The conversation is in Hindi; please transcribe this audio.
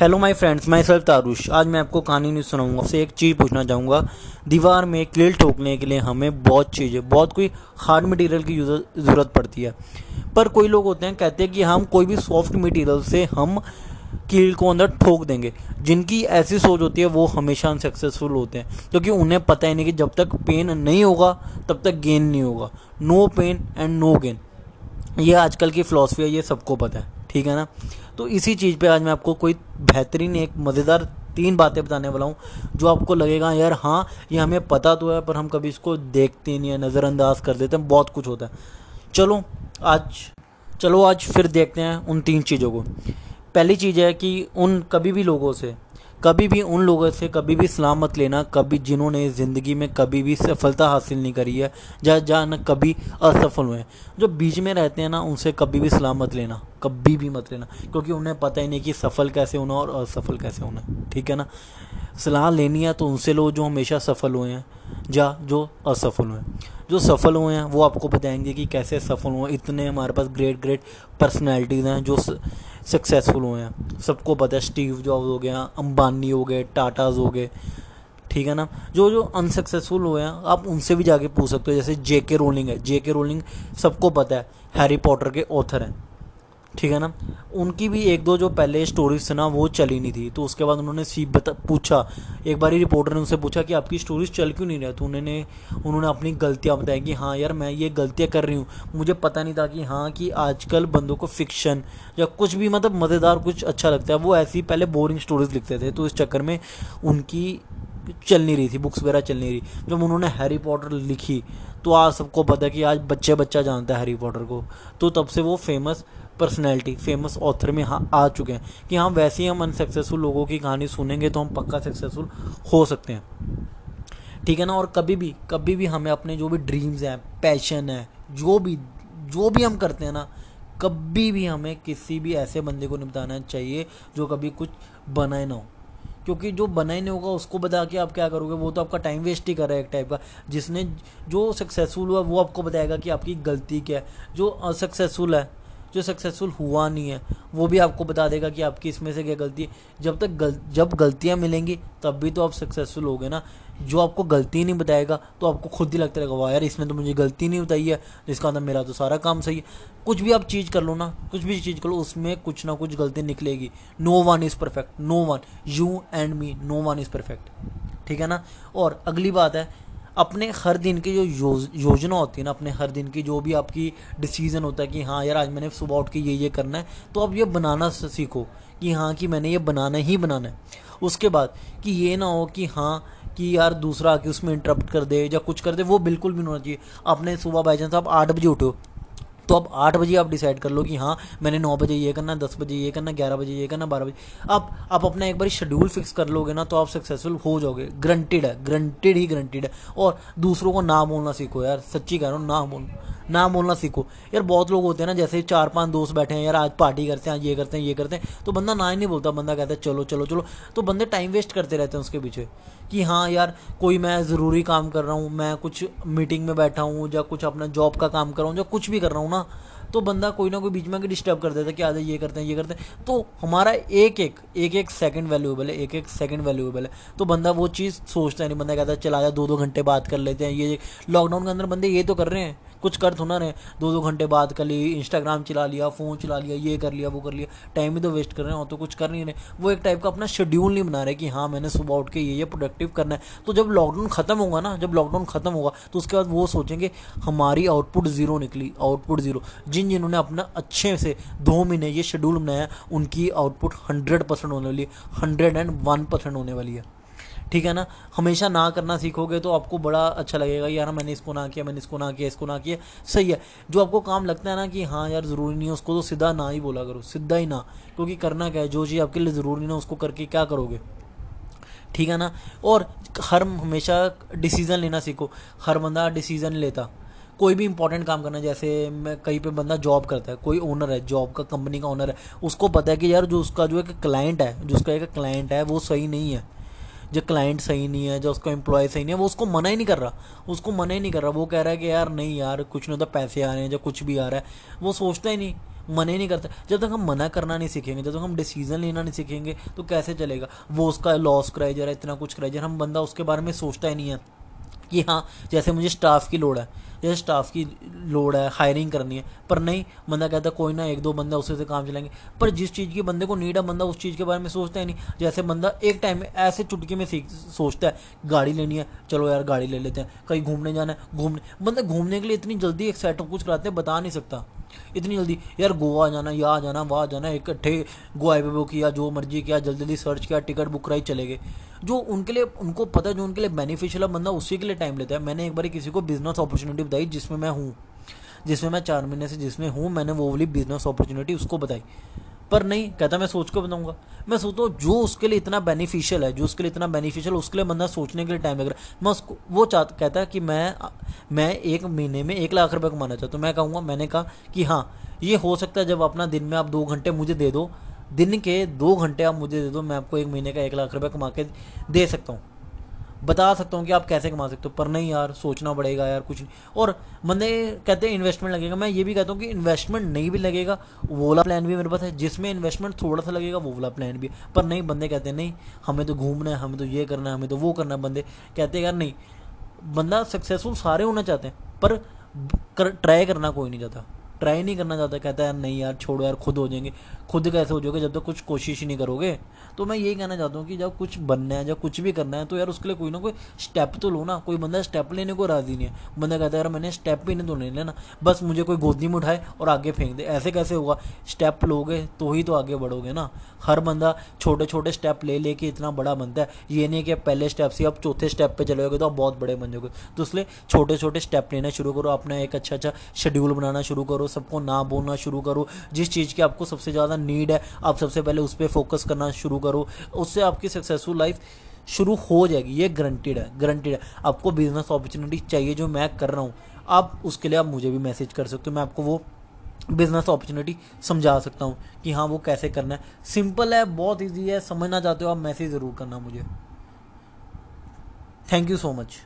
हेलो माय फ्रेंड्स मैं सेल्फ तारुश आज मैं आपको कहानी नहीं सुनाऊँगा आपसे एक चीज़ पूछना चाहूँगा। दीवार में कील ठोकने के लिए हमें बहुत चीज़ें, बहुत कोई हार्ड मटेरियल की ज़रूरत पड़ती है। पर कोई लोग होते हैं, कहते हैं कि हम कोई भी सॉफ्ट मटेरियल से हम कील को अंदर ठोक देंगे। जिनकी ऐसी सोच होती है, वो हमेशा अनसक्सेसफुल होते हैं। क्योंकि उन्हें पता ही नहीं कि जब तक पेन नहीं होगा, तब तक गेन नहीं होगा। No pain and no gain ये आजकल की फ़िलासफ़ी है, ये सबको पता है। ठीक है ना? तो इसी चीज़ पे आज मैं आपको कोई बेहतरीन एक मज़ेदार तीन बातें बताने वाला हूँ, जो आपको लगेगा, यार हाँ ये हमें पता तो है, पर हम कभी इसको देखते नहीं है, नज़रअंदाज कर देते हैं, बहुत कुछ होता है। चलो, आज चलो आज फिर देखते हैं उन तीन चीज़ों को। पहली चीज़ है कि उन कभी भी लोगों से कभी भी उन लोगों से कभी भी सलाह मत लेना, कभी जिन्होंने ज़िंदगी में कभी भी सफलता हासिल नहीं करी है, या जहाँ न कभी असफल हुए। जो बीच में रहते हैं ना, उनसे कभी भी सलाह मत लेना, कभी भी मत लेना, क्योंकि उन्हें पता ही नहीं कि सफल कैसे होना और असफल कैसे होना, ठीक है ना? सलाह लेनी है तो उनसे लो जो हमेशा सफल हुए हैं। या जो असफल हुए। जो सफल हुए हैं, वो आपको बताएँगे कि कैसे सफल हुए। इतने हमारे पास ग्रेट ग्रेट पर्सनैलिटीज़ हैं जो सक्सेसफुल हुए हैं। सबको पता है स्टीव जॉब्स हो गया, अंबानी हो गए टाटाज हो गए। ठीक है ना? जो जो अनसक्सेसफुल हुए हैं, आप उनसे भी जाके पूछ सकते हो। जैसे जे के रोलिंग है। जे के रोलिंग सबको पता है हैरी पॉटर के ऑथर हैं। ठीक है ना? उनकी भी एक दो जो पहले स्टोरीज थी ना, वो चली नहीं थी। तो उसके बाद उन्होंने सी बता, पूछा। एक बार ही रिपोर्टर ने उनसे पूछा कि आपकी स्टोरीज चल क्यों नहीं रहा? तो उन्होंने उन्होंने अपनी गलतियाँ बताई कि हाँ यार, मैं ये गलतियाँ कर रही हूँ। मुझे पता नहीं था कि हाँ कि आजकल बंदों को फिक्शन या कुछ भी मतलब मज़ेदार, कुछ अच्छा लगता है, वो ऐसी पहले बोरिंग स्टोरीज लिखते थे। तो इस चक्कर में उनकी चल नहीं रही थी बुक्स वगैरह चल नहीं रही। जब उन्होंने हैरी पॉटर लिखी तो आज सबको पता है कि आज बच्चे बच्चा जानता है हैरी पॉटर को। तो तब से वो फ़ेमस पर्सनैलिटी फ़ेमस ऑथर में हाँ आ चुके हैं कि हाँ वैसे ही हम अनसक्सेसफुल लोगों की कहानी सुनेंगे तो हम पक्का सक्सेसफुल हो सकते हैं। ठीक है ना? और कभी भी कभी भी हमें अपने जो भी ड्रीम्स हैं पैशन है, जो भी जो भी हम करते हैं ना, कभी भी हमें किसी भी ऐसे बंदे को निपटाना चाहिए जो कभी कुछ बनाए ना हो। क्योंकि जो बना ही नहीं होगा, उसको बता के आप क्या करोगे? वो तो आपका टाइम वेस्ट ही कर रहा है एक टाइप का। जिसने, जो सक्सेसफुल हुआ, वो आपको बताएगा कि आपकी गलती क्या है। जो असक्सेसफुल है जो सक्सेसफुल हुआ नहीं है, वो भी आपको बता देगा कि आपकी इसमें से क्या गलती है। जब तक गल, जब गलतियाँ मिलेंगी, तब भी तो आप सक्सेसफुल हो ना। जो आपको गलती नहीं बताएगा तो आपको खुद ही लगता रहेगा, वाह यार, इसने तो मुझे गलती नहीं बताई है, जिसका अंदर मेरा तो सारा काम सही है। कुछ भी आप चीज़ कर लो ना, कुछ भी चीज़ कर लो, उसमें कुछ ना कुछ गलती निकलेगी। No one is perfect no one you and me no one is perfect ठीक है ना? और अगली बात है अपने हर दिन की जो योज, योजना होती है ना अपने हर दिन की जो भी आपकी डिसीज़न होता है कि हाँ यार आज मैंने सुबह उठ के ये ये करना है तो आप ये बनाना सीखो कि हाँ कि मैंने ये बनाना ही बनाना है। उसके बाद कि ये ना हो कि हाँ कि यार दूसरा आके उसमें इंटरप्ट कर दे या कुछ कर दे वो बिल्कुल भी नहीं होना चाहिए। अपने सुबह बाई चांस आप आठ बजे उठो तो अब आठ बजे आप डिसाइड कर लो कि हाँ मैंने नौ बजे ये करना, दस बजे ये करना, ग्यारह बजे ये करना, बारह बजे। अब, आप अपना एक बार शेड्यूल फिक्स कर लोगे ना तो आप सक्सेसफुल हो जाओगे। ग्रंटेड है ग्रंटेड ही ग्रंटेड है। और दूसरों को ना बोलना सीखो यार, सच्ची कह रहा हूँ, ना बोल ना बोलना सीखो। यार, बहुत लोग होते हैं ना, जैसे चार पाँच दोस्त बैठे हैं, यार, आज पार्टी करते हैं, आज ये करते हैं, ये करते हैं तो बंदा ना ही नहीं बोलता। बंदा कहता है, चलो चलो चलो। तो बंदे टाइम वेस्ट करते रहते हैं उसके पीछे कि हाँ यार, कोई मैं ज़रूरी काम कर रहा हूँ, मैं कुछ मीटिंग में बैठा हूँ, या कुछ अपना जॉब का काम कर रहा हूँ, या कुछ भी कर रहा हूँ ना तो बंदा कोई ना कोई बीच में डिस्टर्ब कर देता है कि आज ये करते हैं, ये करते हैं। तो हमारा एक एक एक एक सेकंड वैल्यूएबल है, एक एक सेकंड वैल्यूएबल है। तो बंदा वो चीज़ सोचता है नहीं। बंदा कहता है, चला जाए दो दो घंटे बात कर लेते हैं, ये लॉकडाउन के अंदर बंदे ये तो कर रहे हैं। कुछ कर थोड़ा रहे। दो दो घंटे बात कर ली इंस्टाग्राम चला लिया फ़ोन चला लिया, ये कर लिया, वो कर लिया। टाइम ही तो वेस्ट कर रहे हैं और तो कुछ कर नहीं रहे। वो एक टाइप का अपना शेड्यूल नहीं बना रहे कि हाँ मैंने सुबह उठ के ये ये प्रोडक्टिव करना है। तो जब लॉकडाउन ख़त्म होगा ना, जब लॉकडाउन ख़त्म होगा तो उसके बाद वो सोचेंगे, हमारी आउटपुट ज़ीरो निकली आउटपुट ज़ीरो जिन जिन्होंने अपना अच्छे से दो महीने ये शेड्यूल बनाया, उनकी आउटपुट हंड्रेड परसेंट होने वाली है हंड्रेड एंड वन परसेंट होने वाली है। ठीक है ना? हमेशा ना करना सीखोगे तो आपको बड़ा अच्छा लगेगा, यार मैंने इसको ना किया, मैंने इसको ना किया, इसको ना किया। सही है। जो आपको काम लगता है ना कि हाँ यार, ज़रूरी नहीं है उसको तो सीधा ना ही बोला करो, सीधा ही ना। क्योंकि करना क्या है? जो चीज़ आपके लिए ज़रूरी ना उसको करके क्या करोगे? ठीक है ना? और हर हमेशा डिसीज़न लेना सीखो। हर बंदा डिसीज़न लेता। कोई भी इंपॉर्टेंट काम करना, जैसे मैं कहीं पे बंदा जॉब करता है, कोई ओनर है, जॉब का, कंपनी का ओनर है, उसको पता है कि यार जो उसका जो एक क्लाइंट है, जो उसका एक क्लाइंट है, वो सही नहीं है। जो क्लाइंट सही नहीं है, जो उसका एम्प्लॉय सही नहीं है, वो उसको मना ही नहीं कर रहा। उसको मना ही नहीं कर रहा। वो कह रहा है कि यार, नहीं यार, कुछ नहीं होता, पैसे आ रहे हैं, जो कुछ भी आ रहा है। वो सोचता ही नहीं, मना ही नहीं करता। जब तक हम मना करना नहीं सीखेंगे, जब तक हम डिसीज़न लेना नहीं सीखेंगे तो कैसे चलेगा? वो उसका लॉस रहा है इतना कुछ है हम बंदा उसके बारे में सोचता ही नहीं है। कि हाँ जैसे मुझे स्टाफ की लोड़ है। जैसे स्टाफ की लोड है हायरिंग करनी है, पर नहीं, बंदा कहता कोई ना, एक दो बंदा उसे से काम चलाएँगे। पर जिस चीज़ की बंदे को नीड है, बंदा उस चीज़ के बारे में सोचता है नहीं। जैसे बंदा एक टाइम में ऐसे चुटकी में सीख, सोचता है, गाड़ी लेनी है, चलो यार, गाड़ी ले लेते हैं, कहीं घूमने जाना है, घूमने, बंदा घूमने के लिए इतनी जल्दी एक सेटअप कुछ कराते हैं, बता नहीं सकता। इतनी जल्दी। यार, गोवा जाना, यहाँ जाना, वहाँ जाना, इकट्ठे गोवा पे बुक किया, जो मर्ज़ी किया, जल्दी जल्दी सर्च किया टिकट बुक कराई, चले गए। जो उनके लिए, उनको पता है, जो उनके लिए बेनिफिशियल है, बंदा उसी के लिए टाइम लेता है। मैंने एक बार किसी को बिज़नेस अपॉर्चुनिटी बताई, जिसमें मैं हूँ, जिसमें मैं चार महीने से जिसमें हूँ, मैंने वो वाली बिज़नेस अपॉर्चुनिटी उसको बताई। पर नहीं, कहता मैं सोच के बताऊँगा मैं सोचता हूँ, जो उसके लिए इतना बेनिफिशियल है, जो उसके लिए इतना बेनिफिशियल उसके लिए बंदा सोचने के लिए टाइम लग रहा है। मैं उसको, वो चाह कहता है कि मैं मैं एक महीने में एक लाख रुपये कमाना चाहता हूँ। मैं कहूँगा, मैंने कहा कि हाँ ये हो सकता है जब अपना दिन में आप दो घंटे मुझे दे दो, दिन के दो घंटे आप मुझे दे दो, मैं आपको एक महीने का एक लाख रुपये कमा के दे सकता हूँ। बता सकता हूँ कि आप कैसे कमा सकते हो पर नहीं यार सोचना पड़ेगा यार कुछ नहीं। और बंदे कहते हैं इन्वेस्टमेंट लगेगा मैं ये भी कहता हूँ कि इन्वेस्टमेंट नहीं भी लगेगा वो वाला प्लान भी मेरे पास है जिसमें इन्वेस्टमेंट थोड़ा सा लगेगा वो वाला प्लान भी पर नहीं बंदे कहते हैं नहीं हमें तो घूमना है हमें तो ये करना है हमें तो वो करना है। बंदे कहते हैं यार नहीं बंदा सक्सेसफुल सारे होना चाहते हैं पर कर, ट्राई करना कोई नहीं चाहता। ट्राई नहीं करना चाहता, कहता है यार नहीं यार, छोड़ो यार, खुद हो जाएँगे। खुद कैसे हो जाओगे जब तक कुछ कोशिश ही नहीं करोगे? तो मैं यही कहना चाहता हूँ कि जब कुछ बनना है, जब कुछ भी करना है तो यार उसके लिए कोई ना कोई स्टेप तो लो ना। कोई बंदा स्टेप लेने को राज़ी नहीं है। बंदा कहता है, यार, मैंने स्टेप भी नहीं तो नहीं लेना। बस मुझे कोई गोदी में उठाए और आगे फेंक दे। ऐसे कैसे होगा? स्टेप लोगे तो ही तो आगे बढ़ोगे ना। हर बंदा छोटे छोटे स्टेप ले, लेके इतना बड़ा बनता है। ये नहीं कि पहले स्टेप से आप चौथे स्टेप पे चले तो आप बहुत बड़े बन जाओगे। तो इसलिए छोटे छोटे स्टेप लेना शुरू करो। अपना एक अच्छा अच्छा शेड्यूल बनाना शुरू सबको ना बोलना शुरू करो। जिस चीज़ की आपको सबसे ज़्यादा नीड है, आप सबसे पहले उस पर फोकस करना शुरू करो। उससे आपकी सक्सेसफुल लाइफ शुरू हो जाएगी। ये गारंटीड है गारंटीड है। आपको बिज़नेस अपॉर्चुनिटी चाहिए जो मैं कर रहा हूँ। आप उसके लिए आप मुझे भी मैसेज कर सकते हो। मैं आपको वो बिज़नेस अपॉर्चुनिटी समझा सकता हूँ कि हाँ वो कैसे करना है। सिंपल है, बहुत ईजी है। समझना चाहते हो आप मैसेज ज़रूर करना मुझे। Thank you so much